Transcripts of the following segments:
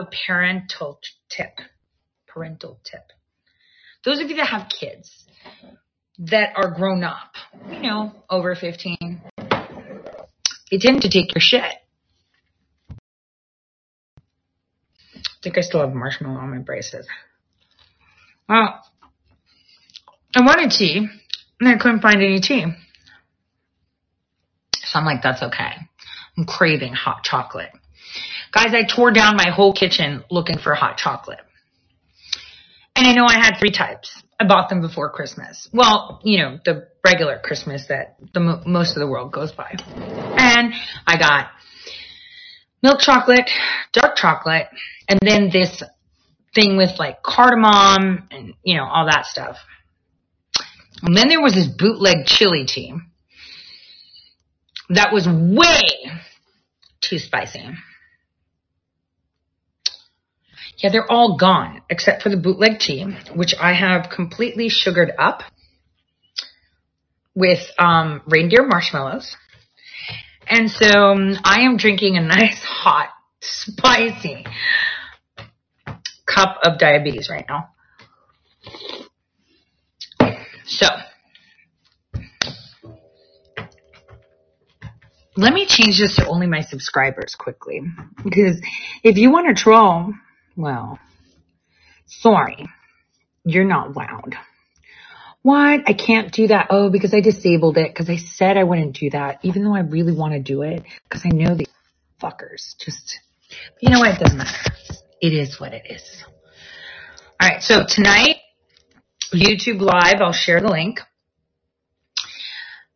a parental tip. Parental tip. Those of you that have kids that are grown up, you know, over 15, they tend to take your shit. I think I still have marshmallow on my braces. Well, I wanted tea and I couldn't find any tea. So I'm like, that's okay. I'm craving hot chocolate. Guys, I tore down my whole kitchen looking for hot chocolate. And I know I had three types. I bought them before Christmas. Well, you know, the regular Christmas that the mo- most of the world goes by. And I got milk chocolate, dark chocolate, and then this thing with like cardamom and, you know, all that stuff. And then there was this bootleg chili tea that was way too spicy. Yeah, they're all gone except for the bootleg tea, which I have completely sugared up with um, reindeer marshmallows. And so um, I am drinking a nice hot, spicy cup of diabetes right now. So, let me change this to only my subscribers quickly. Because if you want to troll, well, sorry, you're not wowed. What? I can't do that. Oh, because I disabled it because I said I wouldn't do that, even though I really want to do it because I know these fuckers just, you know what? It doesn't matter. It is what it is. All right. So tonight, YouTube Live, I'll share the link.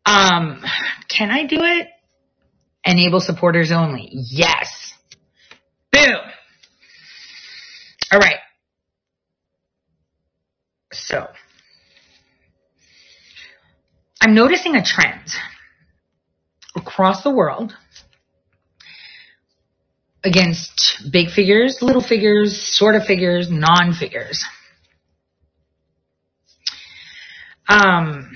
Um, can I do it? Enable supporters only. Yes. Boom. All right. So, I'm noticing a trend across the world against big figures, little figures, sort of figures, non figures. Um,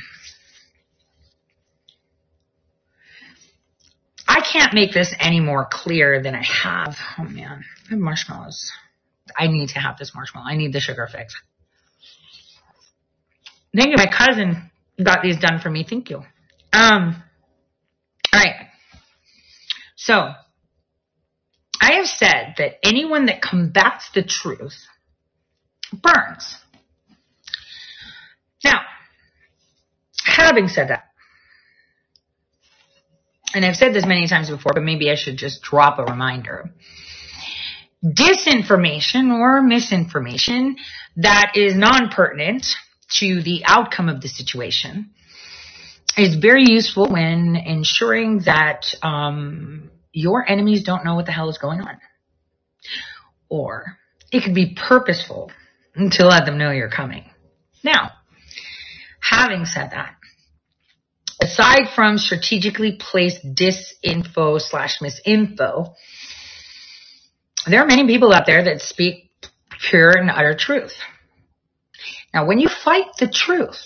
I can't make this any more clear than I have. Oh man, I have marshmallows. I need to have this marshmallow. I need the sugar fix. Thank you. My cousin got these done for me. Thank you. Um, all right. So I have said that anyone that combats the truth burns. Now, having said that, and I've said this many times before, but maybe I should just drop a reminder. Disinformation or misinformation that is non-pertinent to the outcome of the situation is very useful when ensuring that um, your enemies don't know what the hell is going on. Or it could be purposeful to let them know you're coming. Now, having said that, aside from strategically placed disinfo slash misinfo, there are many people out there that speak pure and utter truth. Now, when you fight the truth,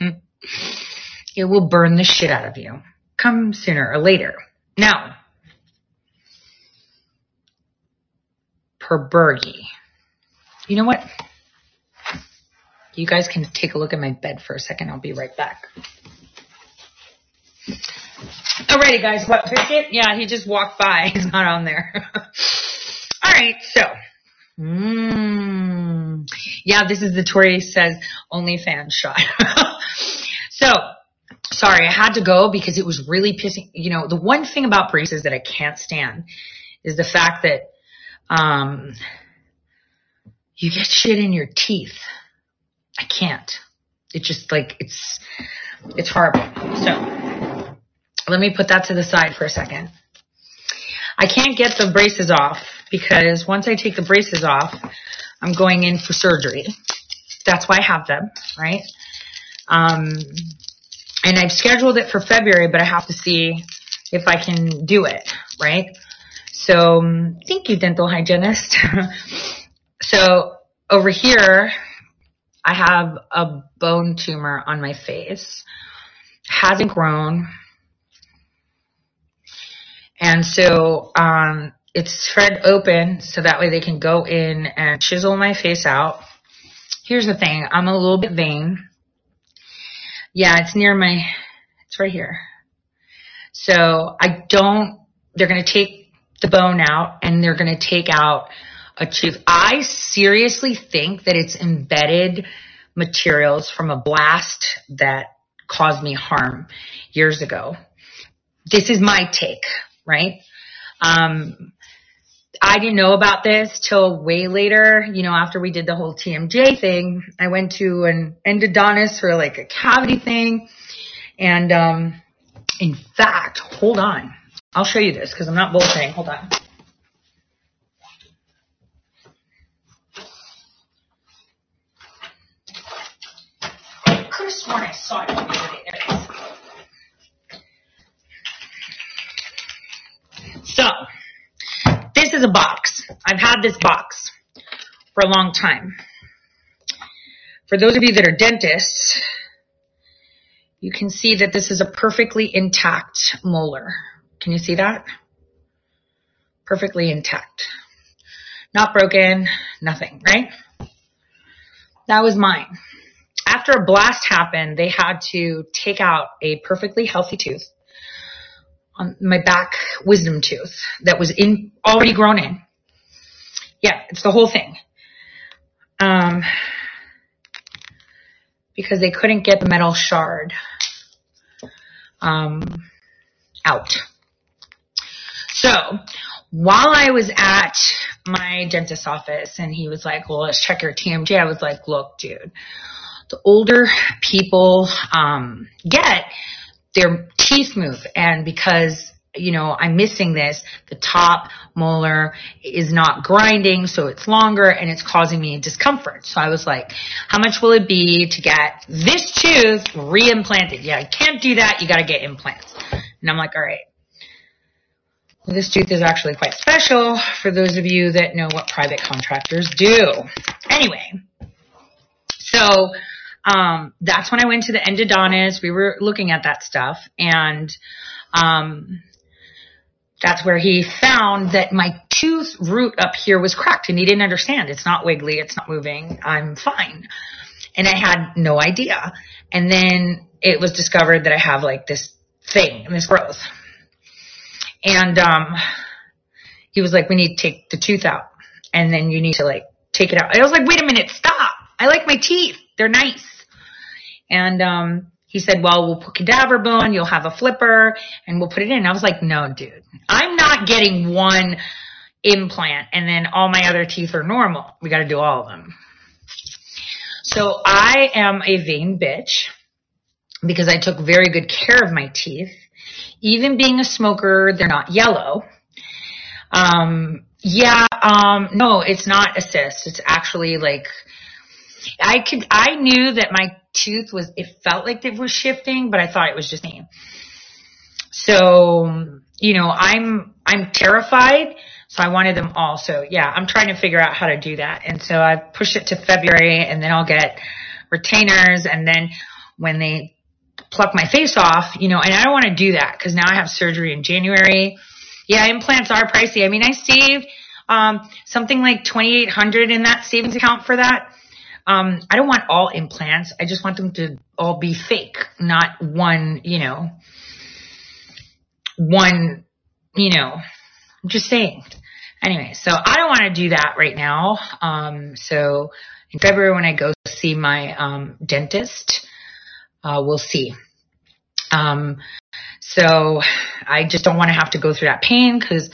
it will burn the shit out of you. Come sooner or later. Now, per Bergy. You know what? You guys can take a look at my bed for a second. I'll be right back. Alrighty, guys. What, Fidget? Yeah, he just walked by. He's not on there. Alright, so. Mm. Yeah, this is the Tore says OnlyFans shot. so, sorry, I had to go because it was really pissing. You know, the one thing about braces that I can't stand is the fact that, um, you get shit in your teeth. I can't. It just like, it's, it's horrible. So, let me put that to the side for a second. I can't get the braces off because once I take the braces off, I'm going in for surgery. That's why I have them, right? Um, and I've scheduled it for February, but I have to see if I can do it, right? So thank you, dental hygienist. so over here, I have a bone tumor on my face. Hasn't grown. And so, um, it's spread open so that way they can go in and chisel my face out. Here's the thing. I'm a little bit vain. Yeah, it's near my, it's right here. So I don't, they're going to take the bone out and they're going to take out a tooth. I seriously think that it's embedded materials from a blast that caused me harm years ago. This is my take, right? Um, I didn't know about this till way later, you know, after we did the whole TMJ thing. I went to an endodontist for like a cavity thing. And, um, in fact, hold on. I'll show you this because I'm not bullshitting. Hold on. I could have sworn I saw it. So, is a box. I've had this box for a long time. For those of you that are dentists, you can see that this is a perfectly intact molar. Can you see that? Perfectly intact. Not broken, nothing, right? That was mine. After a blast happened, they had to take out a perfectly healthy tooth on my back wisdom tooth that was in already grown in. Yeah, it's the whole thing. Um, because they couldn't get the metal shard um, out. So while I was at my dentist's office and he was like, well, let's check your TMJ. I was like, look, dude, the older people um, get, their teeth move. And because, you know, I'm missing this, the top molar is not grinding, so it's longer and it's causing me discomfort. So I was like, how much will it be to get this tooth reimplanted? Yeah, I can't do that. You got to get implants. And I'm like, all right. Well, this tooth is actually quite special for those of you that know what private contractors do. Anyway, so um, that's when I went to the endodontist. We were looking at that stuff and, um, that's where he found that my tooth root up here was cracked and he didn't understand. It's not wiggly. It's not moving. I'm fine. And I had no idea. And then it was discovered that I have like this thing, this growth. And, um, he was like, we need to take the tooth out and then you need to like take it out. I was like, wait a minute, stop. I like my teeth. They're nice. And, um, he said, well, we'll put cadaver bone, you'll have a flipper, and we'll put it in. I was like, no, dude, I'm not getting one implant and then all my other teeth are normal. We got to do all of them. So I am a vain bitch because I took very good care of my teeth. Even being a smoker, they're not yellow. Um, yeah, um, no, it's not a cyst. It's actually like, I could, I knew that my tooth was, it felt like it was shifting, but I thought it was just me. So, you know, I'm, I'm terrified. So I wanted them all. So yeah, I'm trying to figure out how to do that. And so I push it to February and then I'll get retainers. And then when they pluck my face off, you know, and I don't want to do that because now I have surgery in January. Yeah, implants are pricey. I mean, I saved, um, something like 2800 in that savings account for that. Um, I don't want all implants. I just want them to all be fake, not one, you know, one, you know, I'm just saying. Anyway, so I don't want to do that right now. Um, so in February when I go see my, um, dentist, uh, we'll see. Um, so I just don't want to have to go through that pain because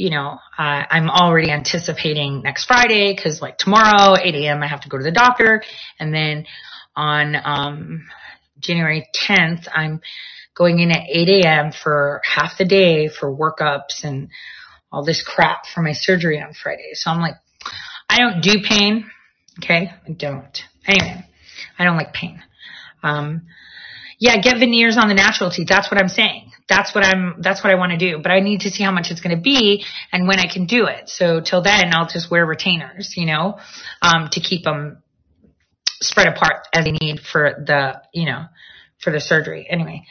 you know, uh, I'm already anticipating next Friday because like tomorrow, 8 a.m., I have to go to the doctor. And then on, um, January 10th, I'm going in at 8 a.m. for half the day for workups and all this crap for my surgery on Friday. So I'm like, I don't do pain. Okay. I don't. Anyway, I don't like pain. Um, yeah, get veneers on the natural teeth. That's what I'm saying. That's what I'm, that's what I want to do. But I need to see how much it's going to be and when I can do it. So till then, I'll just wear retainers, you know, um, to keep them spread apart as they need for the, you know, for the surgery. Anyway,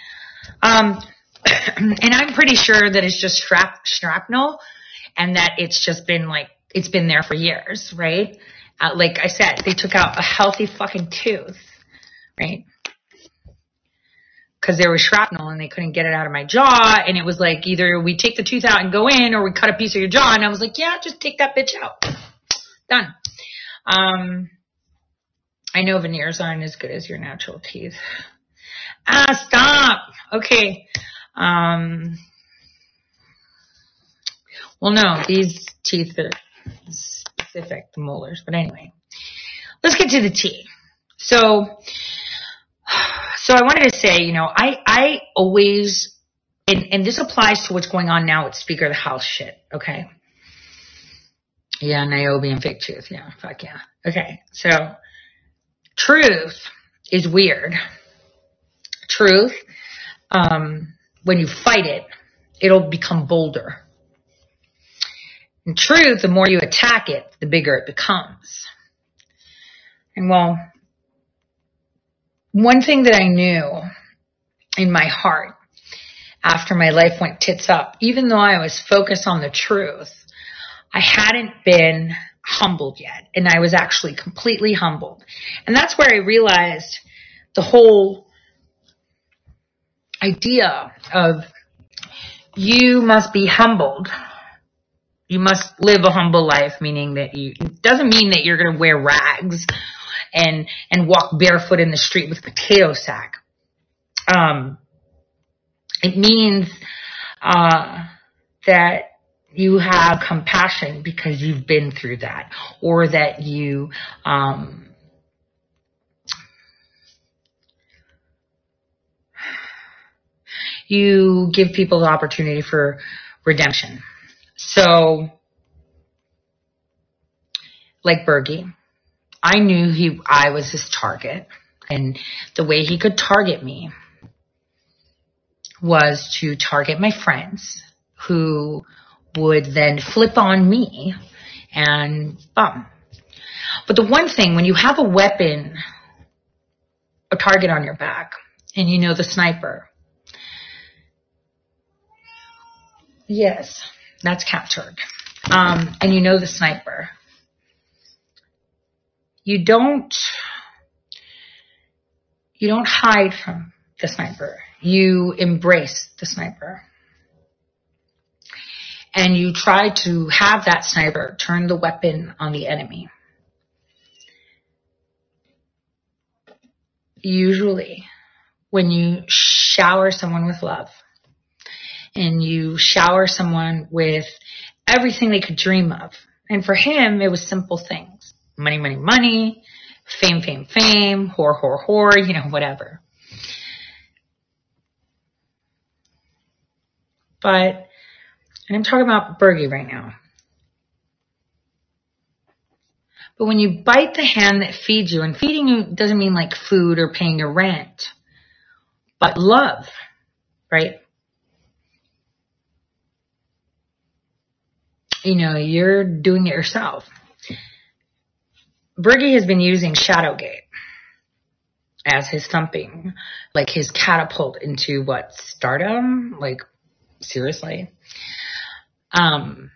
um, and I'm pretty sure that it's just strap, shrapnel and that it's just been like, it's been there for years, right? Uh, like I said, they took out a healthy fucking tooth, right? Cause there was shrapnel and they couldn't get it out of my jaw. And it was like either we take the tooth out and go in or we cut a piece of your jaw. And I was like, yeah, just take that bitch out. Done. Um, I know veneers aren't as good as your natural teeth. Ah, stop. Okay. Um, well, no, these teeth are specific, the molars. But anyway, let's get to the tea. So, so I wanted to say, you know, I, I always, and, and this applies to what's going on now with Speaker of the House shit, okay? Yeah, Niobe and fake tooth. Yeah, fuck yeah. Okay, so truth is weird. Truth, um, when you fight it, it'll become bolder. In truth, the more you attack it, the bigger it becomes. And well, one thing that I knew in my heart after my life went tits up, even though I was focused on the truth, I hadn't been humbled yet. And I was actually completely humbled. And that's where I realized the whole idea of you must be humbled. You must live a humble life, meaning that you, it doesn't mean that you're going to wear rags and, and walk barefoot in the street with potato sack. Um, it means, uh, that you have compassion because you've been through that or that you, um, you give people the opportunity for redemption. So, like Bergy, I knew he, I was his target and the way he could target me was to target my friends who would then flip on me and bum. But the one thing, when you have a weapon, a target on your back, and you know the sniper, yes, that's captured, um, and you know the sniper, you don't, you don't hide from the sniper. You embrace the sniper and you try to have that sniper turn the weapon on the enemy. Usually, when you shower someone with love and you shower someone with everything they could dream of, and for him, it was simple things money, money, money, fame, fame, fame, whore, whore, whore, you know, whatever. But and I'm talking about Bergy right now. But when you bite the hand that feeds you, and feeding you doesn't mean like food or paying your rent, but love, right? You know, you're doing it yourself. Bergy has been using Shadowgate as his thumping, like his catapult into what stardom? Like seriously? Um,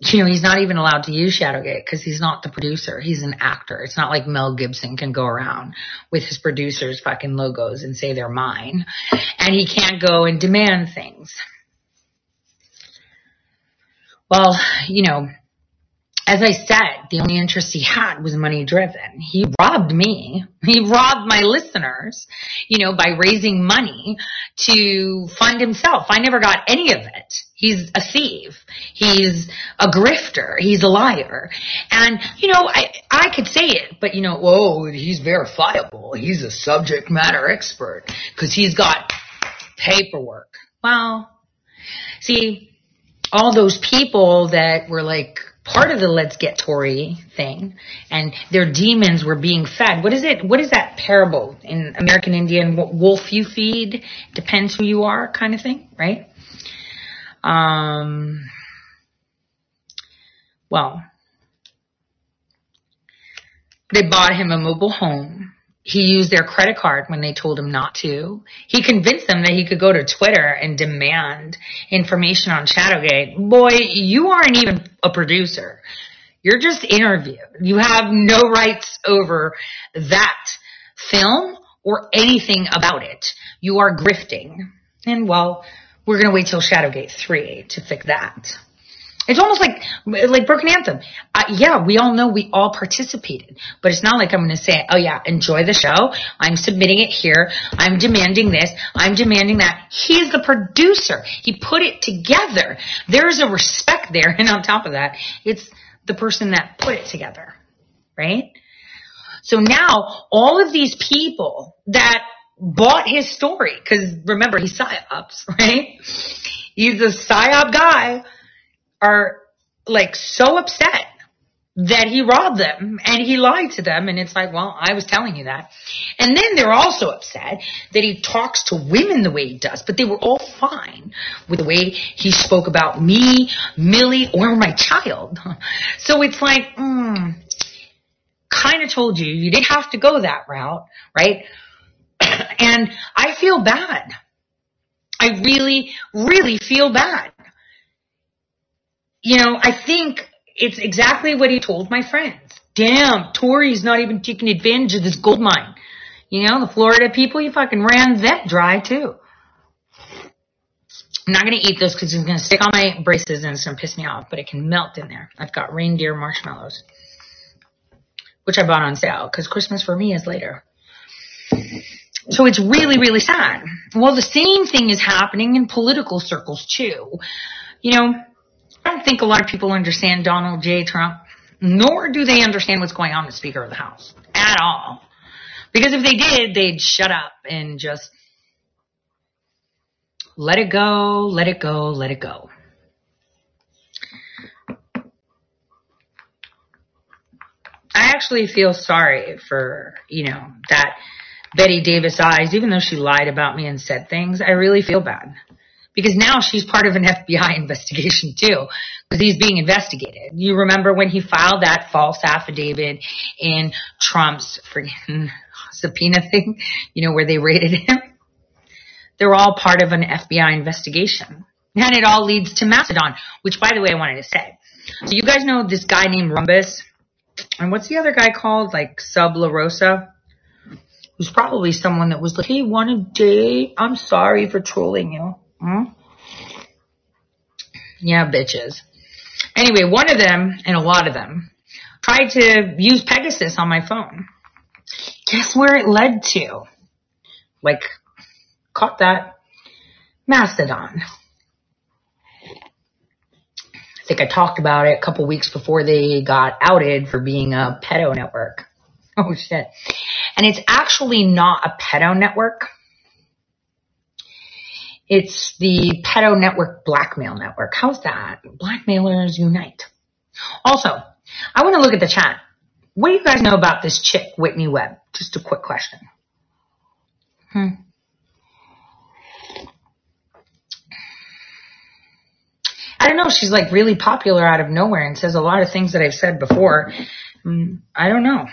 you know, he's not even allowed to use Shadowgate because he's not the producer. He's an actor. It's not like Mel Gibson can go around with his producers fucking logos and say they're mine. And he can't go and demand things. Well, you know, as I said, the only interest he had was money driven. He robbed me. He robbed my listeners, you know, by raising money to fund himself. I never got any of it. He's a thief. He's a grifter. He's a liar. And, you know, I, I could say it, but you know, whoa, he's verifiable. He's a subject matter expert because he's got paperwork. Well, see, all those people that were like part of the let's get Tore thing and their demons were being fed. What is it? What is that parable in American Indian? Wolf you feed depends who you are kind of thing, right? Um, well, they bought him a mobile home. He used their credit card when they told him not to. He convinced them that he could go to Twitter and demand information on Shadowgate. Boy, you aren't even a producer. You're just interviewed. You have no rights over that film or anything about it. You are grifting. And well, we're going to wait till Shadowgate 3 to fix that. It's almost like like Broken Anthem. Uh, yeah, we all know we all participated, but it's not like I'm going to say, "Oh yeah, enjoy the show. I'm submitting it here. I'm demanding this. I'm demanding that." He's the producer. He put it together. There's a respect there, and on top of that, it's the person that put it together, right? So now all of these people that bought his story, because remember he's psyops, right? He's a psyop guy are like so upset that he robbed them and he lied to them. And it's like, well, I was telling you that. And then they're also upset that he talks to women the way he does, but they were all fine with the way he spoke about me, Millie, or my child. So it's like, mm, kind of told you, you didn't have to go that route, right? and I feel bad. I really, really feel bad you know, I think it's exactly what he told my friends. Damn, Tore's not even taking advantage of this gold mine. You know, the Florida people, you fucking ran that dry too. I'm not going to eat this because it's going to stick on my braces and it's going to piss me off, but it can melt in there. I've got reindeer marshmallows, which I bought on sale because Christmas for me is later. So it's really, really sad. Well, the same thing is happening in political circles too. You know, I don't think a lot of people understand Donald J. Trump, nor do they understand what's going on with Speaker of the House at all. Because if they did, they'd shut up and just let it go, let it go, let it go. I actually feel sorry for, you know, that Betty Davis eyes, even though she lied about me and said things, I really feel bad because now she's part of an FBI investigation too, because he's being investigated. You remember when he filed that false affidavit in Trump's freaking subpoena thing, you know, where they raided him? They're all part of an FBI investigation. And it all leads to Mastodon, which by the way, I wanted to say. So you guys know this guy named Rumbus? And what's the other guy called? Like Sub La Rosa? Who's probably someone that was like, hey, want to date? I'm sorry for trolling you. Hmm? Yeah, bitches. Anyway, one of them, and a lot of them, tried to use Pegasus on my phone. Guess where it led to? Like, caught that? Mastodon. I think I talked about it a couple weeks before they got outed for being a pedo network. Oh shit. And it's actually not a pedo network. It's the pedo network blackmail network. How's that? Blackmailers unite. Also, I want to look at the chat. What do you guys know about this chick, Whitney Webb? Just a quick question. Hmm. I don't know. She's like really popular out of nowhere and says a lot of things that I've said before. Mm, I don't know.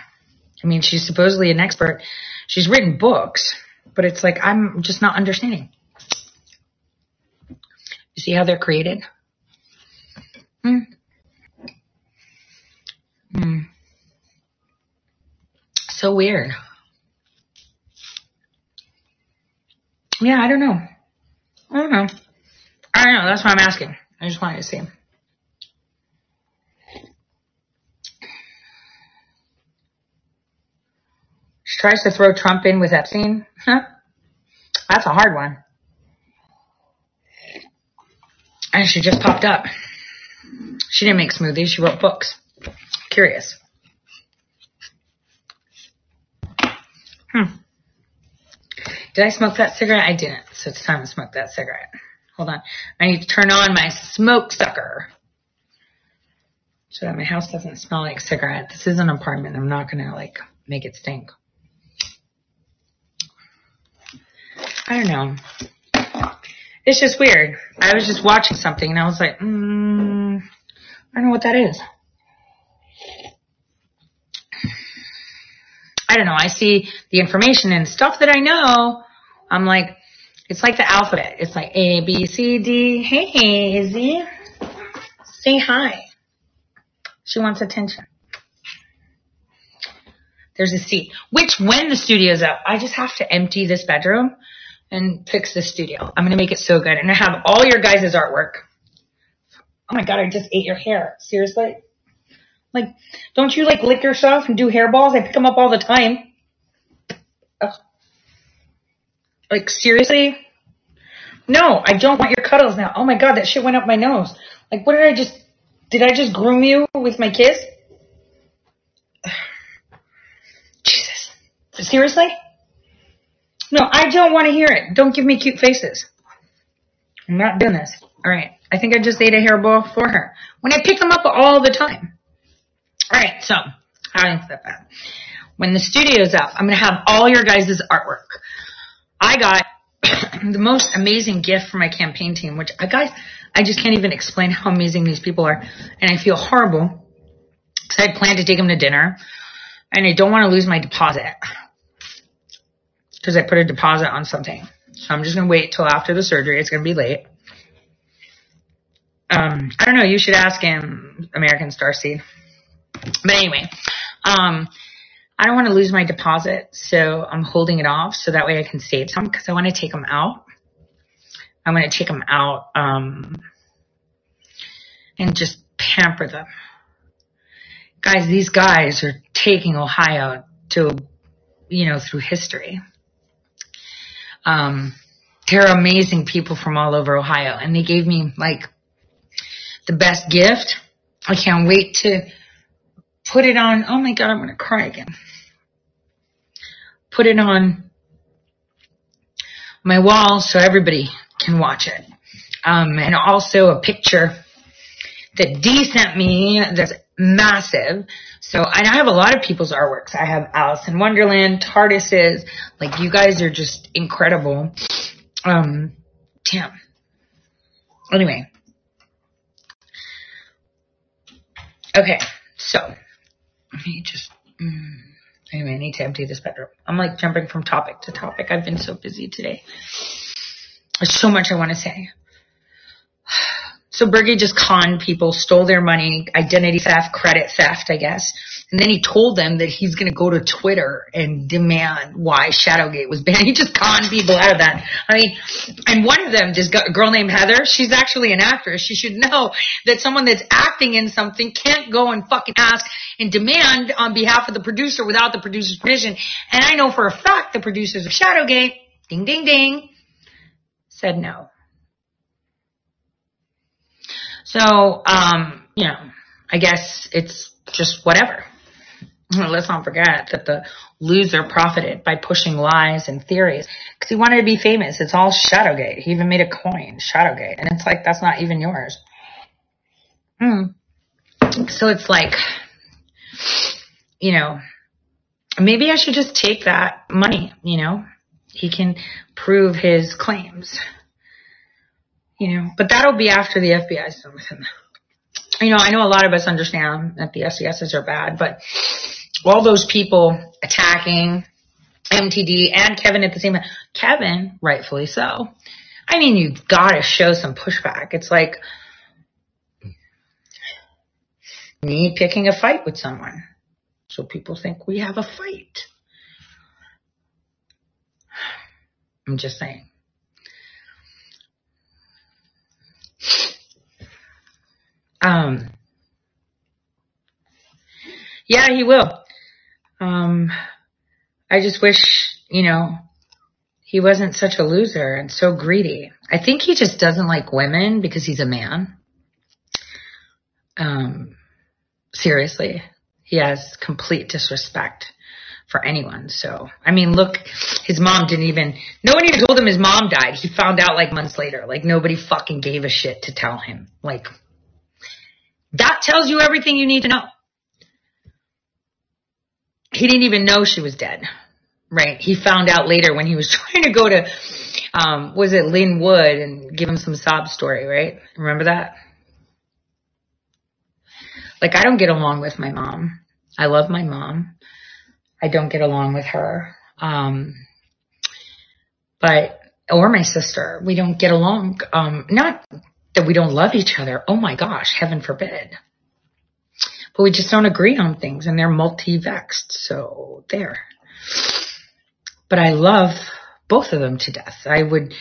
I mean, she's supposedly an expert. She's written books, but it's like I'm just not understanding. You see how they're created? Hmm. Hmm. So weird. Yeah, I don't know. I don't know. I don't know. That's why I'm asking. I just wanted to see. She tries to throw Trump in with Epstein. Huh? That's a hard one. And she just popped up. She didn't make smoothies, she wrote books. Curious. Hmm. Did I smoke that cigarette? I didn't, so it's time to smoke that cigarette. Hold on. I need to turn on my smoke sucker. so that my house doesn't smell like cigarette. This is an apartment. I'm not gonna like make it stink. I don't know. It's just weird. I was just watching something and I was like, mm, I don't know what that is. I don't know. I see the information and stuff that I know. I'm like, it's like the alphabet. It's like A, B, C, D. Hey, Izzy. Say hi. She wants attention. There's a seat, Which, when the studio's up, I just have to empty this bedroom and fix the studio. I'm to make it so good. And I have all your guys' artwork. Oh my God, I just ate your hair. Seriously? Like, don't you like lick yourself and do hairballs? I pick them up all the time. Ugh. Like, seriously? No, I don't want your cuddles now. Oh my God, that shit went up my nose. Like, what did I just, did I just groom you with my kiss? Jesus. Seriously? No, I don't want to hear it. Don't give me cute faces. I'm not doing this. All right. I think I just ate a hairball for her. When I pick them up all the time. All right. So, I don't said that, bad. when the studio's up, I'm going to have all your guys' artwork. I got the most amazing gift for my campaign team, which I guys, I just can't even explain how amazing these people are. And I feel horrible because I had planned to take them to dinner and I don't want to lose my deposit because I put a deposit on something. So I'm just going to wait till after the surgery. It's going to be late. Um, I don't know. You should ask him, American Starseed. But anyway, um, I don't want to lose my deposit, so I'm holding it off so that way I can save some because I want to take them out. I want to take them out um, and just pamper them. Guys, these guys are taking Ohio to, you know, through history. Um, they're amazing people from all over Ohio, and they gave me like the best gift. I can't wait to put it on. Oh my God, I'm going to cry again. Put it on my wall so everybody can watch it. Um, and also a picture that Dee sent me that's massive. So, and I have a lot of people's artworks. I have Alice in Wonderland, TARDISes. Like, you guys are just incredible. Um, damn. Anyway. Okay, so, let me just, mm, anyway, I need to empty this bedroom. I'm like jumping from topic to topic. I've been so busy today. There's so much I want to say. So Bergy just conned people, stole their money, identity theft, credit theft, I guess. And then he told them that he's going to go to Twitter and demand why Shadowgate was banned. He just conned people out of that. I mean, and one of them, this girl named Heather, she's actually an actress. She should know that someone that's acting in something can't go and fucking ask and demand on behalf of the producer without the producer's permission. And I know for a fact the producers of Shadowgate, ding, ding, ding, said no. So, um, you know, I guess it's just whatever. Let's not forget that the loser profited by pushing lies and theories because he wanted to be famous. It's all Shadowgate. He even made a coin, Shadowgate, and it's like that's not even yours. Hmm. So it's like, you know, maybe I should just take that money. You know, he can prove his claims you know, but that'll be after the FBI's done with him. You know, I know a lot of us understand that the SCSs are bad, but all those people attacking MTG and Kevin at the same time, Kevin, rightfully so. I mean, you've got to show some pushback. It's like me picking a fight with someone. So people think we have a fight. I'm just saying. Um, yeah, he will. Um, I just wish, you know, he wasn't such a loser and so greedy. I think he just doesn't like women because he's a man. Um, seriously, he has complete disrespect for anyone. So, I mean, look, his mom didn't even, no one even told him his mom died. He found out like months later. Like nobody fucking gave a shit to tell him. Like, That tells you everything you need to know. He didn't even know she was dead, right? He found out later when he was trying to go to, um, was it Lin Wood and give him some sob story, right? Remember that? Like I don't get along with my mom. I love my mom. I don't get along with her. Um, but, or my sister, we don't get along. Um, not that we don't love each other. Oh my gosh, heaven forbid. But we just don't agree on things and they're multi-vexed. So there. But I love both of them to death. I would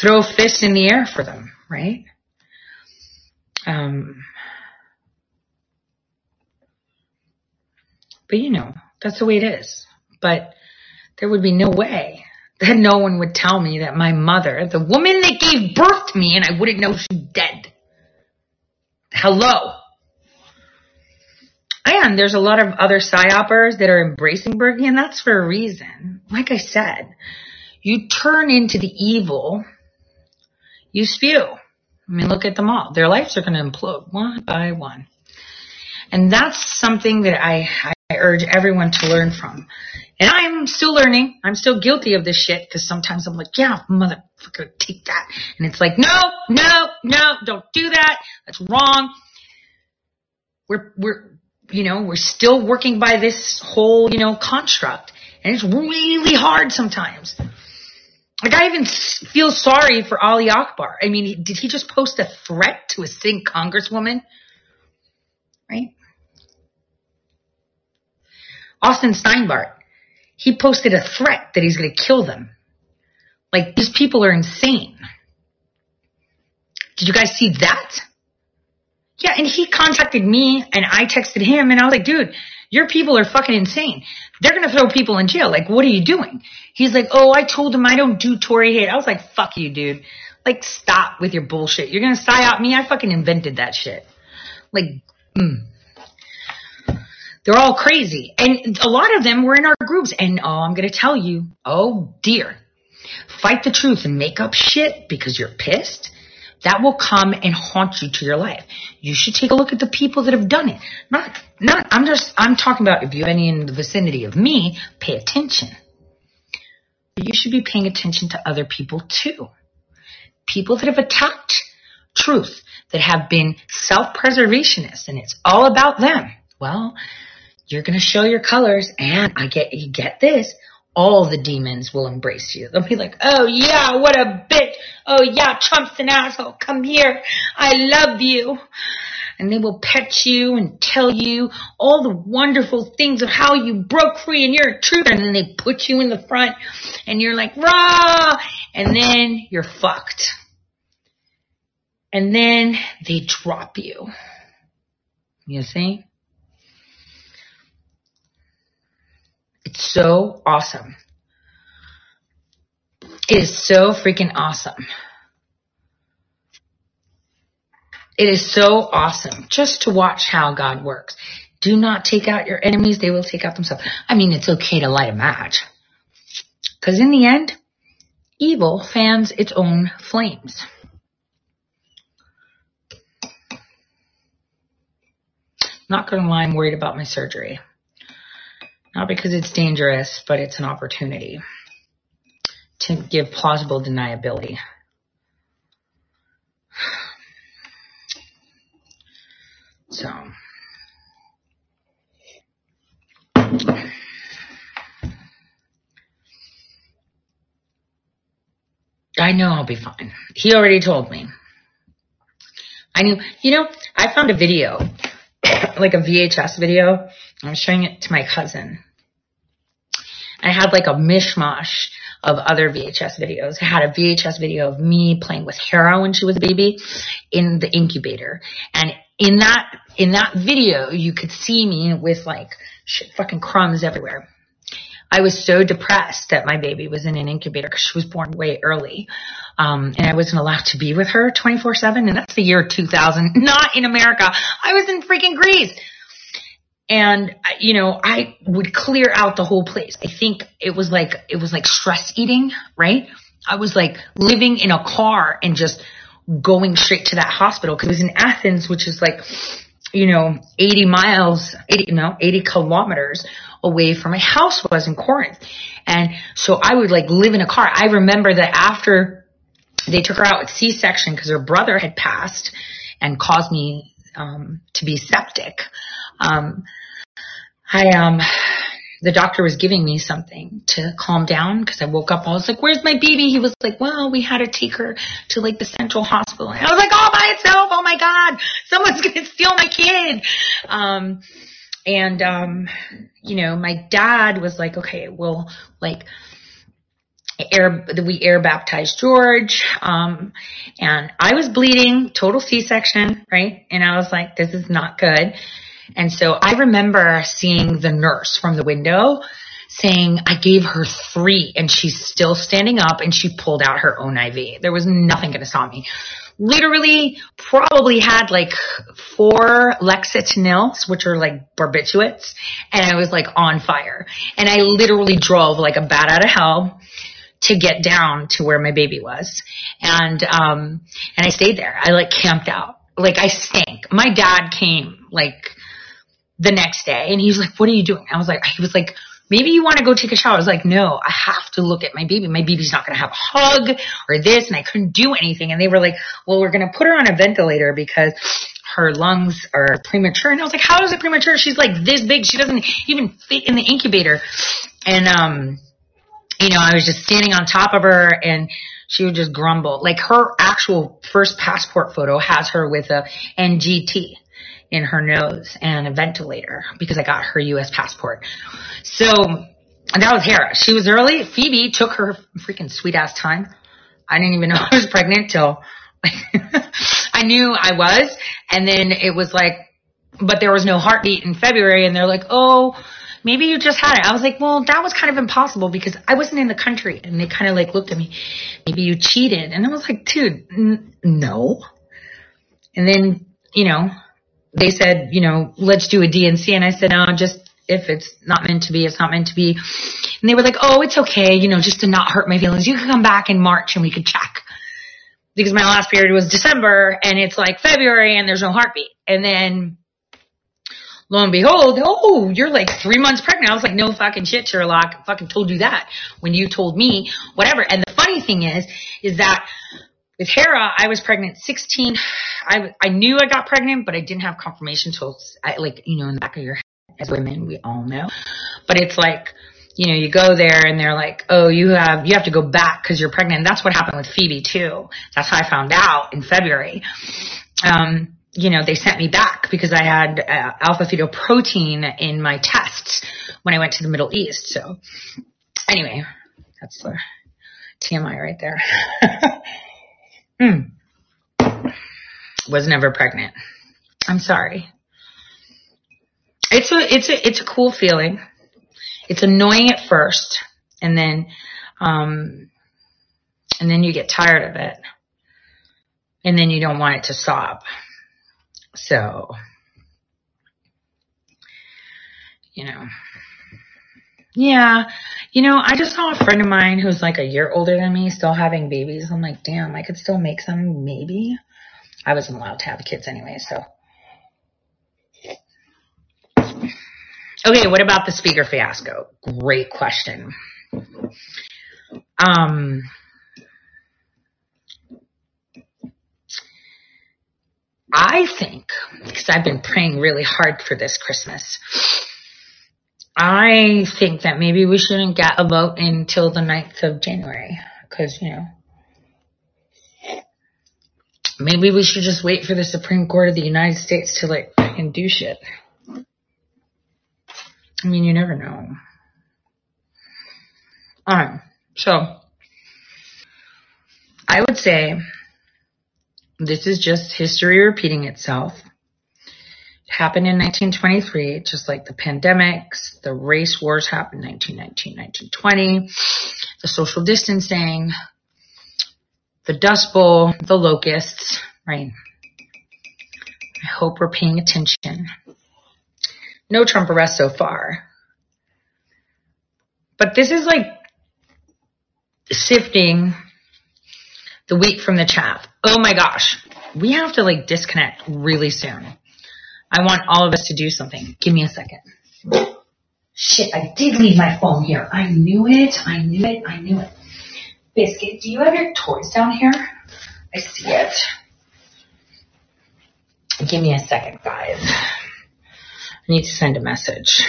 throw fists in the air for them, right? Um, but you know, that's the way it is. But there would be no way that no one would tell me that my mother, the woman that gave birth to me, and I wouldn't know she's dead. Hello. And there's a lot of other psyopers that are embracing Bergy, and that's for a reason. Like I said, you turn into the evil you spew. I mean, look at them all. Their lives are going to implode one by one. And that's something that I, I urge everyone to learn from. And I'm still learning. I'm still guilty of this shit because sometimes I'm like, yeah, motherfucker, take that. And it's like, no, no, no, don't do that. That's wrong. We're, we're, you know, we're still working by this whole, you know, construct. And it's really hard sometimes. Like I even feel sorry for Ali Akbar. I mean, did he just post a threat to a sitting congresswoman? Right? Austin Steinbart, he posted a threat that he's going to kill them. Like, these people are insane. Did you guys see that? Yeah, and he contacted me and I texted him and I was like, dude, your people are fucking insane. They're gonna throw people in jail. Like, what are you doing? He's like, oh, I told him I don't do Tore hate. I was like, fuck you, dude. Like, stop with your bullshit. You're gonna psyop me? I fucking invented that shit. Like, mm. They're all crazy. And a lot of them were in our groups. And oh, I'm going to tell you, oh dear, fight the truth and make up shit because you're pissed. That will come and haunt you to your life. You should take a look at the people that have done it. Not, not, I'm just, I'm talking about if you have any in the vicinity of me, pay attention. You should be paying attention to other people too. People that have attacked truth, that have been self-preservationists and it's all about them. Well, you're going to show your colors and I get, you get this. All the demons will embrace you. They'll be like, oh yeah, what a bitch. Oh yeah, Trump's an asshole. Come here. I love you. And they will pet you and tell you all the wonderful things of how you broke free and you're a truther. And then they put you in the front and you're like, rah! And then you're fucked. And then they drop you. You see? It's so awesome. It is so freaking awesome. It is so awesome just to watch how God works. Do not take out your enemies. They will take out themselves. I mean, it's okay to light a match. Cause in the end, evil fans its own flames. Not gonna lie, I'm worried about my surgery. Not because it's dangerous, but it's an opportunity to give plausible deniability. So. I know I'll be fine. He already told me. I knew, you know, I found a video, like a VHS video. I was showing it to my cousin. I had like a mishmash of other VHS videos. I had a VHS video of me playing with Hera when she was a baby in the incubator. And in that, in that video, you could see me with like shit, fucking crumbs everywhere. I was so depressed that my baby was in an incubator because she was born way early. Um, and I wasn't allowed to be with her 24 seven. And that's the year 2000, not in America. I was in freaking Greece. And, you know, I would clear out the whole place. I think it was like, it was like stress eating, right? I was like living in a car and just going straight to that hospital because it was in Athens, which is like, you know, 80 miles, 80, you know 80 kilometers away from my house was in Corinth. And so I would like live in a car. I remember that after they took her out with C-section because her brother had passed and caused me um, to be septic. Um, I um, the doctor was giving me something to calm down because I woke up. I was like, "Where's my baby?" He was like, "Well, we had to take her to like the central hospital." And I was like, "All by itself! Oh my god, someone's gonna steal my kid!" Um, and um, you know, my dad was like, "Okay, well, like." air we air baptized George um and I was bleeding total C-section right and I was like this is not good and so I remember seeing the nurse from the window saying I gave her three and she's still standing up and she pulled out her own IV. There was nothing going to stop me. Literally probably had like four Lexotanils, which are like barbiturates, and I was like on fire. And I literally drove like a bat out of hell to get down to where my baby was. And, um, and I stayed there. I like camped out. Like I stank. My dad came like the next day and he was like, what are you doing? I was like, he was like, maybe you want to go take a shower. I was like, no, I have to look at my baby. My baby's not going to have a hug or this. And I couldn't do anything. And they were like, well, we're going to put her on a ventilator because her lungs are premature. And I was like, how is it premature? She's like this big. She doesn't even fit in the incubator. And, um, you know, I was just standing on top of her and she would just grumble. Like her actual first passport photo has her with a NGT in her nose and a ventilator because I got her U.S. passport. So that was Hera. She was early. Phoebe took her freaking sweet ass time. I didn't even know I was pregnant till I knew I was. And then it was like, but there was no heartbeat in February and they're like, oh, maybe you just had it. I was like, well, that was kind of impossible because I wasn't in the country. And they kind of like looked at me, maybe you cheated. And I was like, dude, n- no. And then, you know, they said, you know, let's do a D&C. And I said, no, just if it's not meant to be, it's not meant to be. And they were like, oh, it's okay, you know, just to not hurt my feelings. You can come back in March and we could check. Because my last period was December and it's like February and there's no heartbeat. And then lo and behold, oh, you're like three months pregnant. I was like, no fucking shit, Sherlock. I fucking told you that when you told me whatever. And the funny thing is, is that with Hera, I was pregnant 16. I, I knew I got pregnant, but I didn't have confirmation until, I, like, you know, in the back of your head, as women, we all know. But it's like, you know, you go there and they're like, oh, you have, you have to go back because you're pregnant. And that's what happened with Phoebe too. That's how I found out in February. Um, you know, they sent me back because I had uh, alpha fetoprotein in my tests when I went to the Middle East. So anyway, that's the TMI right there. Hmm. Was never pregnant. I'm sorry. It's a it's a it's a cool feeling. It's annoying at first, and then um, and then you get tired of it, and then you don't want it to stop. So, you know. Yeah. You know, I just saw a friend of mine who's like a year older than me still having babies. I'm like, damn, I could still make some, maybe. I wasn't allowed to have kids anyway, so. Okay, what about the speaker fiasco? Great question. Um, I think, because I've been praying really hard for this Christmas, I think that maybe we shouldn't get a vote until the 9th of January. Because, you know, maybe we should just wait for the Supreme Court of the United States to, like, fucking do shit. I mean, you never know. Alright, so, I would say this is just history repeating itself happened in 1923, just like the pandemics, the race wars happened in 1919, 1920, the social distancing, the Dust Bowl, the locusts, right? I hope we're paying attention. No Trump arrest so far. But this is like sifting the wheat from the chaff. Oh my gosh. We have to like disconnect really soon. I want all of us to do something. Give me a second. Shit, I did leave my phone here. I knew it. I knew it. I knew it. Biscuit, do you have your toys down here? I see it. Give me a second, guys. I need to send a message.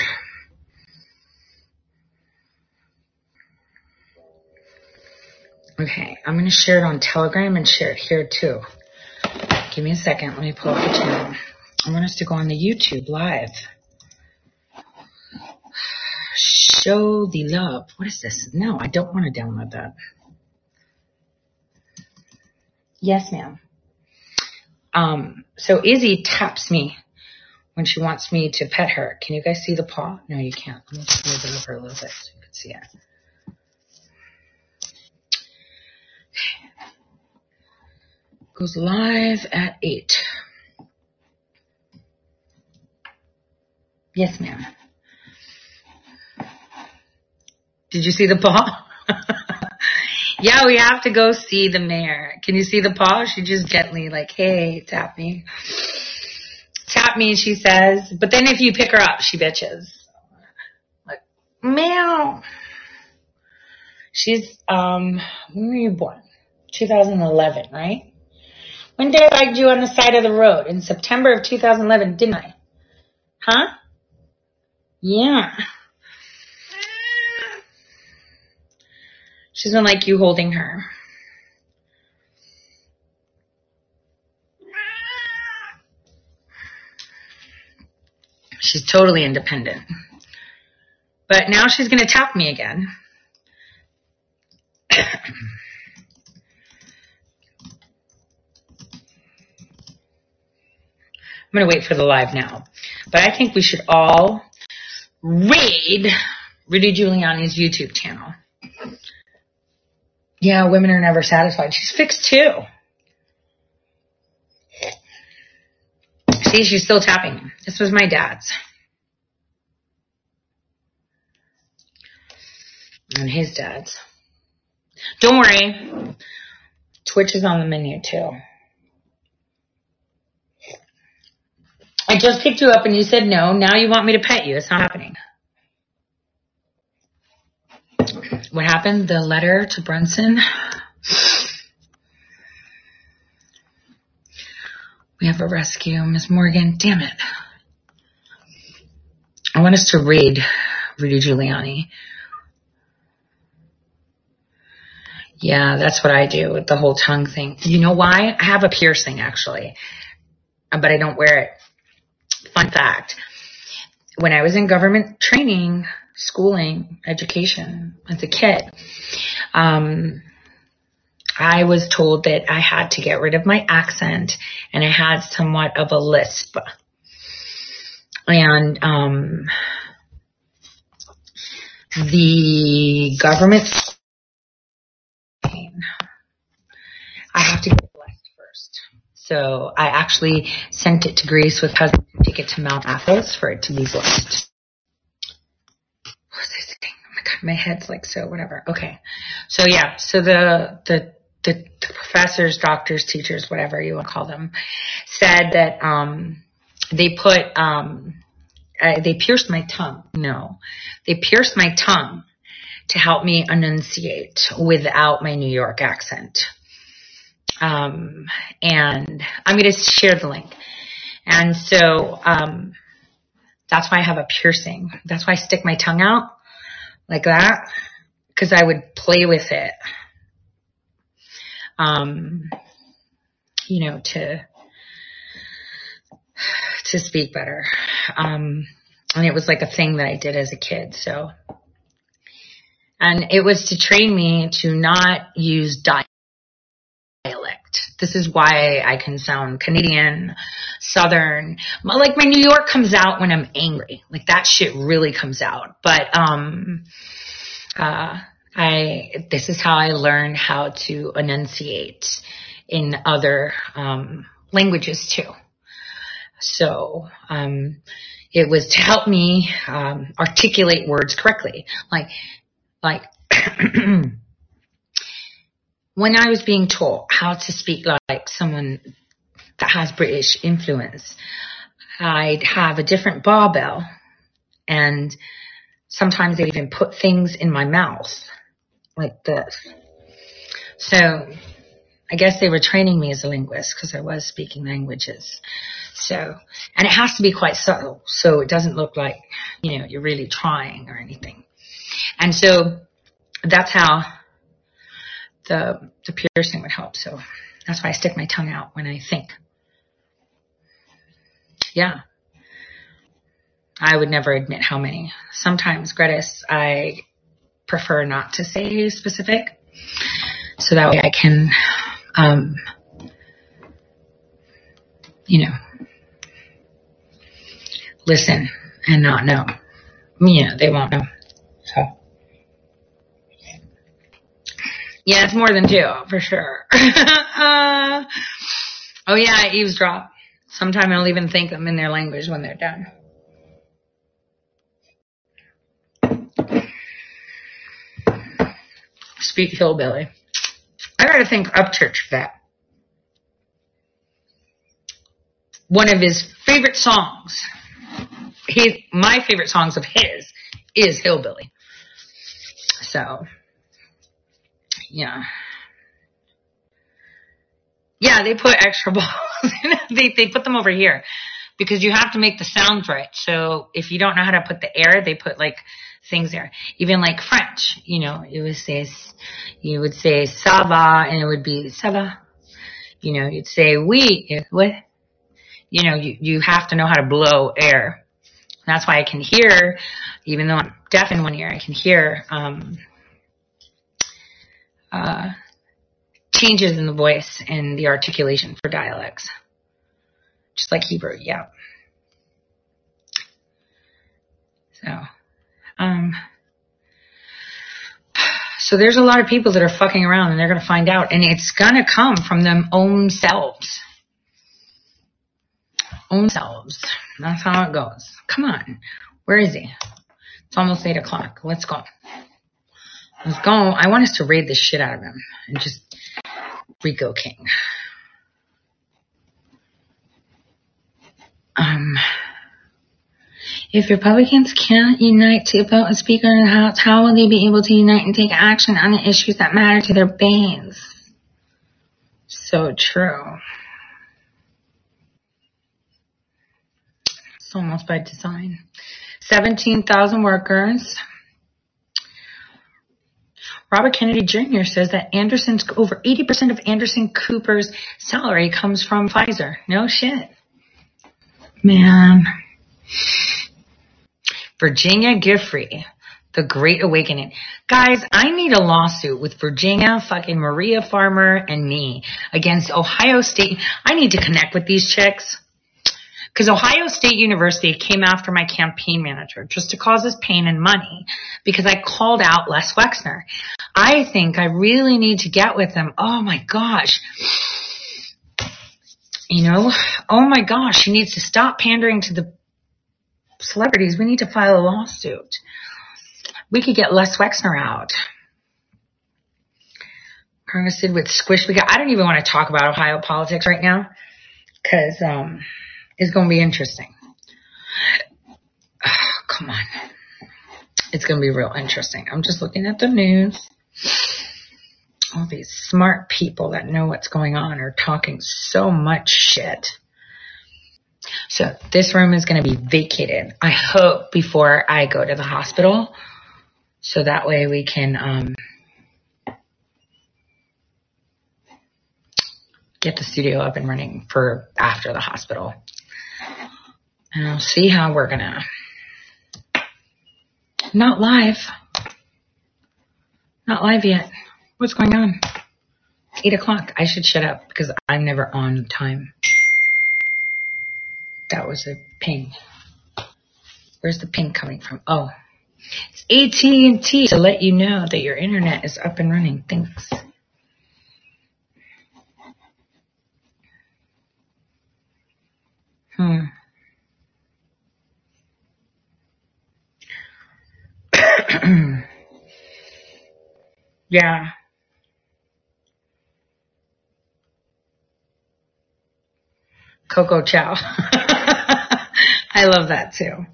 Okay, I'm going to share it on Telegram and share it here too. Give me a second. Let me pull up the channel. I want us to go on the YouTube live. Show the love. What is this? No, I don't want to download that. Yes, ma'am. Um, so Izzy taps me when she wants me to pet her. Can you guys see the paw? No, you can't. Let me just move it over a little bit so you can see it. Goes live at 8. Yes, ma'am. Did you see the paw? yeah, we have to go see the mayor. Can you see the paw? She just gently like, hey, tap me. Tap me, she says. But then if you pick her up, she bitches. Like, meow. She's, um, when were you born? 2011, right? When did I find you on the side of the road? In September of 2011, didn't I? Huh? Yeah. She doesn't like you holding her. She's totally independent. But now she's going to tap me again. I'm going to wait for the live now. But I think we should all raid Rudy Giuliani's YouTube channel. Yeah, women are never satisfied. She's fixed too. See, she's still tapping. This was my dad's. And his dad's. Don't worry. Twitch is on the menu too. I just picked you up and you said no. Now you want me to pet you. It's not happening. What happened? The letter to Brunson. We have a rescue, Miss Morgan. Damn it. I want us to raid Rudy Giuliani. Yeah, that's what I do with the whole tongue thing. You know why? I have a piercing actually, but I don't wear it fun fact. When I was in government training, schooling, education as a kid, um, I was told that I had to get rid of my accent and I had somewhat of a lisp. And um, the government, I have to get blessed first. So I actually sent it to Greece with cousins to take it to Mount Athos for it to be blessed. What was I saying? Oh my god, my head's like so whatever. Okay. So yeah, so the the the, the professors, doctors, teachers, whatever you want to call them, said that um they put um uh, they pierced my tongue. No. They pierced my tongue to help me enunciate without my New York accent. Um, and I'm going to share the link. And so, um, that's why I have a piercing. That's why I stick my tongue out like that. Cause I would play with it. Um, you know, to, to speak better. Um, and it was like a thing that I did as a kid. So, and it was to train me to not use diet this is why I can sound Canadian, Southern. Like my New York comes out when I'm angry. Like that shit really comes out. But, um, uh, I, this is how I learned how to enunciate in other, um, languages too. So, um, it was to help me, um, articulate words correctly. Like, like, when I was being taught how to speak like someone that has British influence, I'd have a different barbell and sometimes they'd even put things in my mouth like this. So I guess they were training me as a linguist because I was speaking languages. So, and it has to be quite subtle so it doesn't look like, you know, you're really trying or anything. And so that's how the, the piercing would help. So that's why I stick my tongue out when I think. Yeah. I would never admit how many. Sometimes, Gretis, I prefer not to say specific. So that way I can, um, you know, listen and not know. Yeah, they won't know. So. Yeah, it's more than two, for sure. uh, oh yeah, I eavesdrop. Sometimes I'll even think them in their language when they're done. Speak hillbilly. I gotta think Upchurch for that. One of his favorite songs, he, my favorite songs of his is Hillbilly. So, yeah. Yeah, they put extra balls. they, they put them over here because you have to make the sounds right. So if you don't know how to put the air, they put like things there. Even like French, you know, it would say, you would say ça va and it would be ça va. You know, you'd say oui, what? You know, you, you have to know how to blow air. That's why I can hear, even though I'm deaf in one ear, I can hear, um, uh, changes in the voice and the articulation for dialects. Just like Hebrew, yeah. So, um, so there's a lot of people that are fucking around and they're going to find out and it's going to come from them own selves. Own selves. That's how it goes. Come on. Where is he? It's almost eight o'clock. Let's go. Let's go. I want us to raid the shit out of him and just Rico King. Um, if Republicans can't unite to vote a speaker in the House, how will they be able to unite and take action on the issues that matter to their base? So true. It's almost by design. 17,000 workers. Robert Kennedy Jr. says that Anderson's over 80% of Anderson Cooper's salary comes from Pfizer. No shit. Man. Virginia Giuffre, The Great Awakening. Guys, I need a lawsuit with Virginia, fucking Maria Farmer, and me against Ohio State. I need to connect with these chicks. Because Ohio State University came after my campaign manager just to cause us pain and money because I called out Les Wexner. I think I really need to get with them. Oh my gosh. You know, oh my gosh, he needs to stop pandering to the celebrities. We need to file a lawsuit. We could get Les Wexner out. Congress did with Squish. We got, I don't even want to talk about Ohio politics right now because, um, it's going to be interesting. Oh, come on. It's going to be real interesting. I'm just looking at the news. All these smart people that know what's going on are talking so much shit. So this room is going to be vacated. I hope before I go to the hospital. So that way we can, um, get the studio up and running for after the hospital. And I'll see how we're gonna, not live. Not live yet. What's going on? Eight o'clock. I should shut up because I'm never on time. That was a ping. Where's the ping coming from? Oh, it's AT&T to let you know that your internet is up and running. Thanks. Hmm. yeah. Coco Chow. I love that too.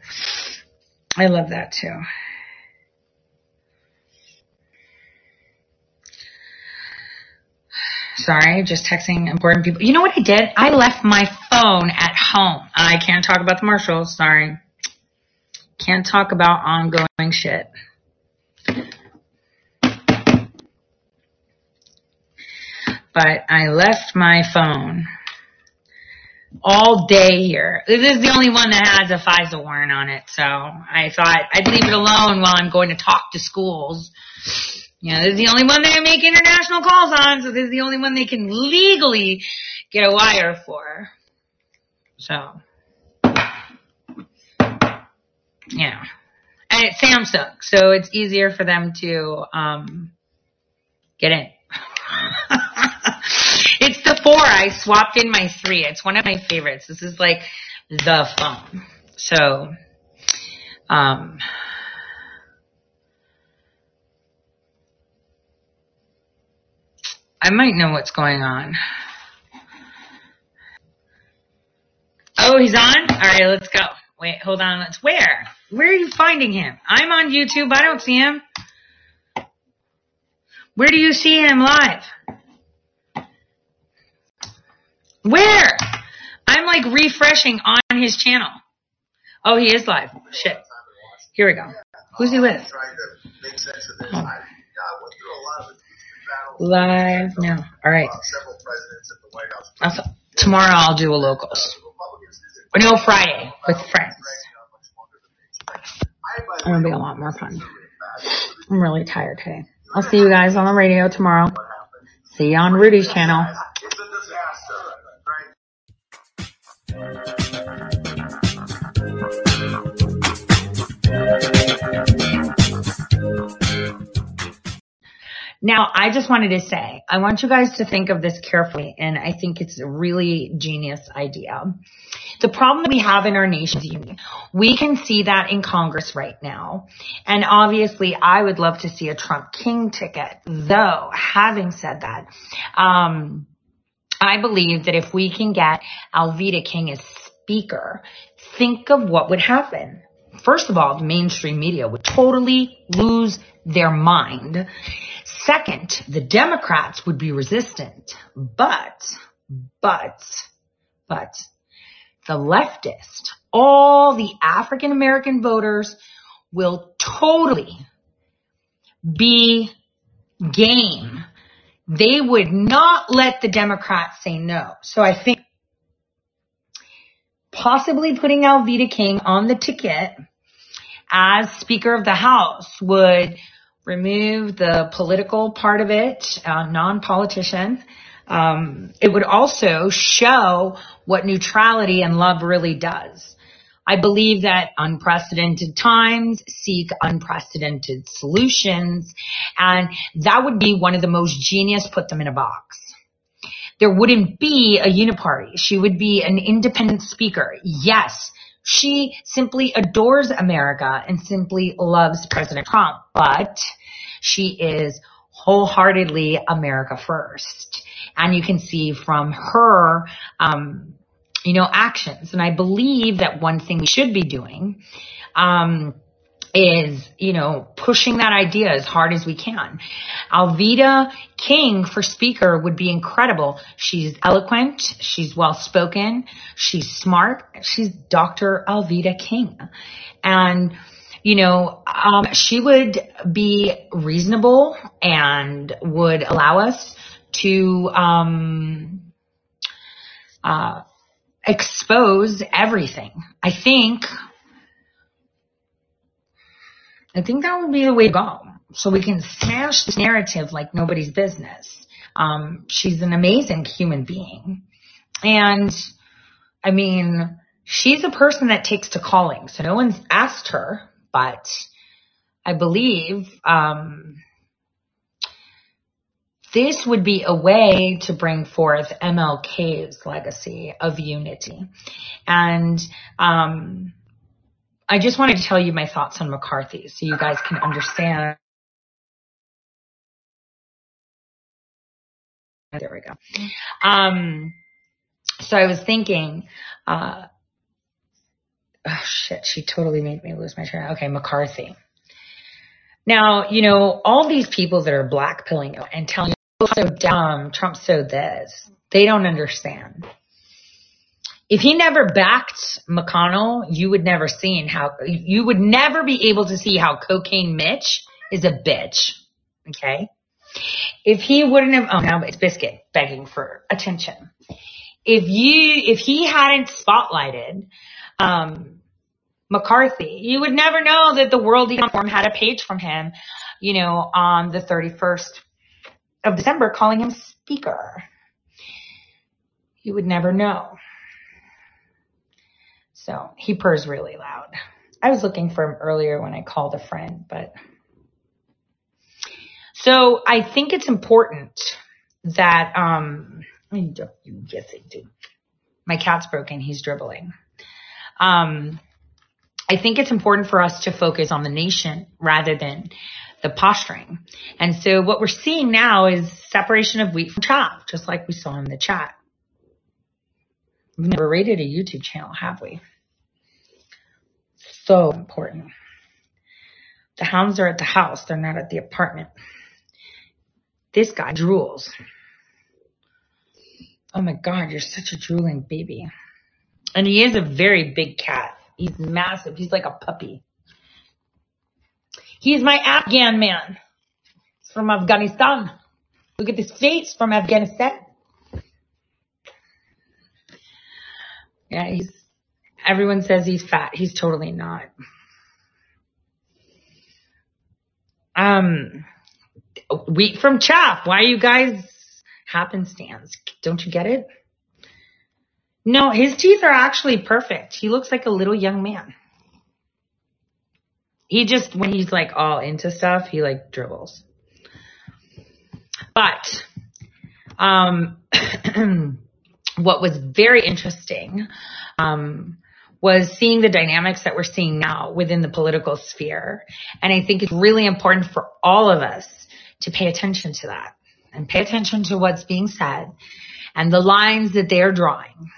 I love that too. Sorry, just texting important people. You know what I did? I left my phone at home. I can't talk about the Marshalls. Sorry. Can't talk about ongoing shit. But I left my phone all day here. This is the only one that has a FISA warrant on it. So I thought I'd leave it alone while I'm going to talk to schools. You know, this is the only one they make international calls on, so this is the only one they can legally get a wire for. So, yeah. And it's Samsung, so it's easier for them to, um, get in. four. I swapped in my three. It's one of my favorites. This is like the phone. So, um, I might know what's going on. Oh, he's on? All right, let's go. Wait, hold on. Let's where? Where are you finding him? I'm on YouTube. I don't see him. Where do you see him live? Where? I'm like refreshing on his channel. Oh, he is live. Shit. Here we go. Who's he with? Live now. All right. Tomorrow I'll do a locals. No, Friday with friends. It'll be a lot more fun. I'm really tired today. I'll see you guys on the radio tomorrow. See you on Rudy's channel. Now, I just wanted to say, I want you guys to think of this carefully, and I think it's a really genius idea. The problem that we have in our nation's union, we can see that in Congress right now. And obviously, I would love to see a Trump King ticket. Though, having said that, um, I believe that if we can get Alveda King as speaker, think of what would happen. First of all, the mainstream media would totally lose their mind. Second, the Democrats would be resistant, but, but, but the leftist, all the African American voters will totally be game. They would not let the Democrats say no. So I think possibly putting Alveda King on the ticket as Speaker of the House would remove the political part of it, uh, non-politician. Um, it would also show what neutrality and love really does. I believe that unprecedented times seek unprecedented solutions, and that would be one of the most genius put them in a box. There wouldn't be a uniparty. She would be an independent speaker. Yes, she simply adores America and simply loves President Trump, but she is wholeheartedly America first. And you can see from her, um, you know, actions. And I believe that one thing we should be doing, um, is, you know, pushing that idea as hard as we can. Alveda King for speaker would be incredible. She's eloquent. She's well spoken. She's smart. She's Dr. Alveda King. And, you know, um, she would be reasonable and would allow us to, um, uh, expose everything. I think I think that would be the way to go. So we can smash this narrative like nobody's business. Um, she's an amazing human being. And I mean, she's a person that takes to calling. So no one's asked her, but I believe, um, this would be a way to bring forth MLK's legacy of unity. And, um, I just wanted to tell you my thoughts on McCarthy so you guys can understand. There we go. Um, So I was thinking, uh, oh shit, she totally made me lose my train. Okay, McCarthy. Now, you know, all these people that are blackpilling and telling so dumb, Trump so this, they don't understand. If he never backed McConnell, you would never seen how, you would never be able to see how cocaine Mitch is a bitch. Okay. If he wouldn't have, oh, now it's Biscuit begging for attention. If you, if he hadn't spotlighted, um, McCarthy, you would never know that the World Economic Forum had a page from him, you know, on the 31st of December calling him speaker. You would never know. So he purrs really loud. I was looking for him earlier when I called a friend, but so I think it's important that, um, yes, I do. My cat's broken. He's dribbling. Um, I think it's important for us to focus on the nation rather than the posturing. And so what we're seeing now is separation of wheat from chaff, just like we saw in the chat. We've never rated a YouTube channel, have we? So important. The hounds are at the house. They're not at the apartment. This guy drools. Oh my God, you're such a drooling baby. And he is a very big cat. He's massive. He's like a puppy. He's my Afghan man. He's from Afghanistan. Look at his face from Afghanistan. Yeah, he's, everyone says he's fat. He's totally not. Um, wheat from chaff. Why are you guys happenstance? Don't you get it? No, his teeth are actually perfect. He looks like a little young man. He just, when he's like all into stuff, he like dribbles. But, um, what was very interesting, um, was seeing the dynamics that we're seeing now within the political sphere. And I think it's really important for all of us to pay attention to that and pay attention to what's being said and the lines that they're drawing.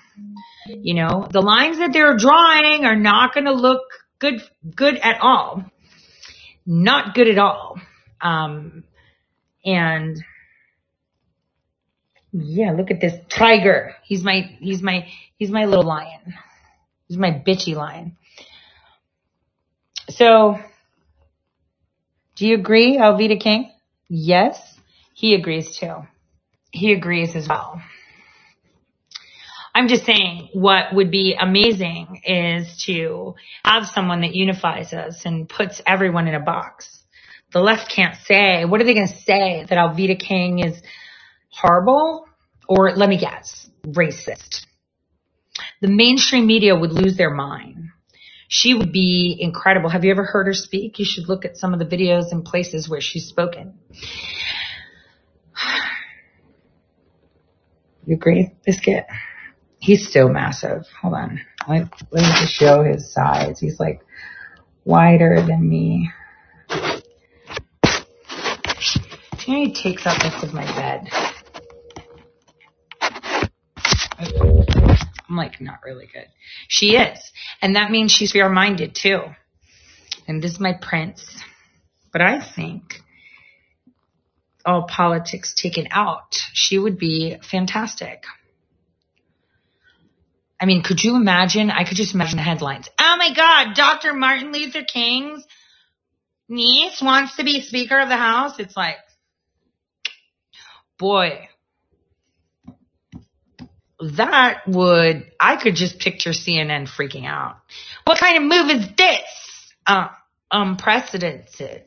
You know, the lines that they're drawing are not going to look good, good at all. Not good at all. Um, and yeah, look at this tiger. He's my, he's my, he's my little lion. He's my bitchy lion. So, do you agree, Alveda King? Yes, he agrees too. He agrees as well. I'm just saying what would be amazing is to have someone that unifies us and puts everyone in a box. The left can't say, what are they going to say? That Alveda King is horrible? Or let me guess, racist. The mainstream media would lose their mind. She would be incredible. Have you ever heard her speak? You should look at some of the videos and places where she's spoken. You agree, Biscuit? He's still massive. Hold on. Let, let me just show his size. He's like wider than me. He takes up most of my bed. I'm like, not really good. She is. And that means she's fair minded too. And this is my prince. But I think all politics taken out, she would be fantastic. I mean, could you imagine? I could just imagine the headlines. Oh my God, Dr. Martin Luther King's niece wants to be Speaker of the House. It's like, boy, that would, I could just picture CNN freaking out. What kind of move is this? Uh, unprecedented.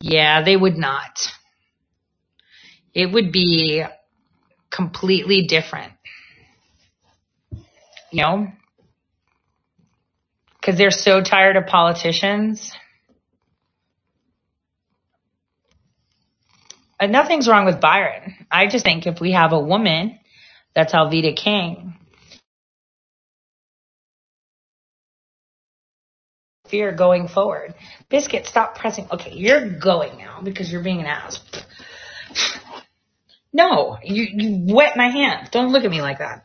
Yeah, they would not. It would be completely different. You know? Because they're so tired of politicians. And nothing's wrong with Byron. I just think if we have a woman that's Alveda King, fear going forward. Biscuit, stop pressing. Okay, you're going now because you're being an ass. No, you, you wet my hand. Don't look at me like that.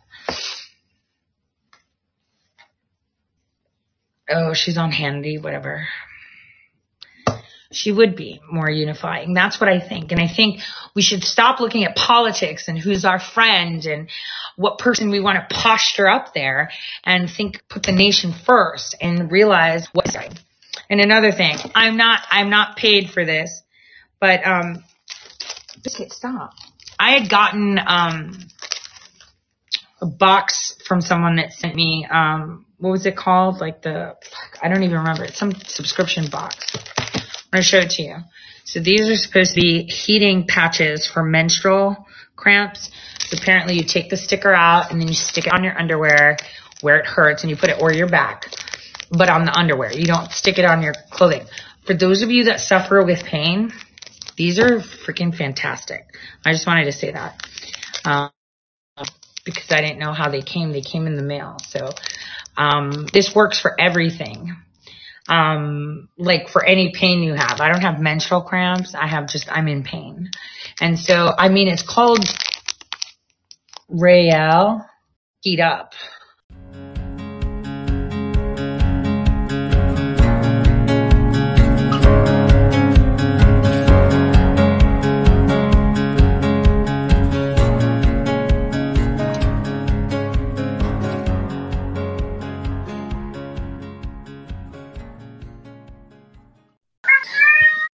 Oh, she's on Hannity, whatever. She would be more unifying. That's what I think. And I think we should stop looking at politics and who's our friend and what person we want to posture up there and think, put the nation first and realize what's right. And another thing, I'm not, I'm not paid for this, but, um, Biscuit, stop. I had gotten, um, a box from someone that sent me, um, what was it called? Like the, I don't even remember. It's some subscription box. I'm to show it to you. So these are supposed to be heating patches for menstrual cramps. So apparently you take the sticker out and then you stick it on your underwear where it hurts and you put it or your back, but on the underwear. You don't stick it on your clothing. For those of you that suffer with pain, these are freaking fantastic. I just wanted to say that. Um, because I didn't know how they came. They came in the mail. So, um, this works for everything. Um, like for any pain you have. I don't have menstrual cramps. I have just, I'm in pain. And so, I mean, it's called Rael Heat Up.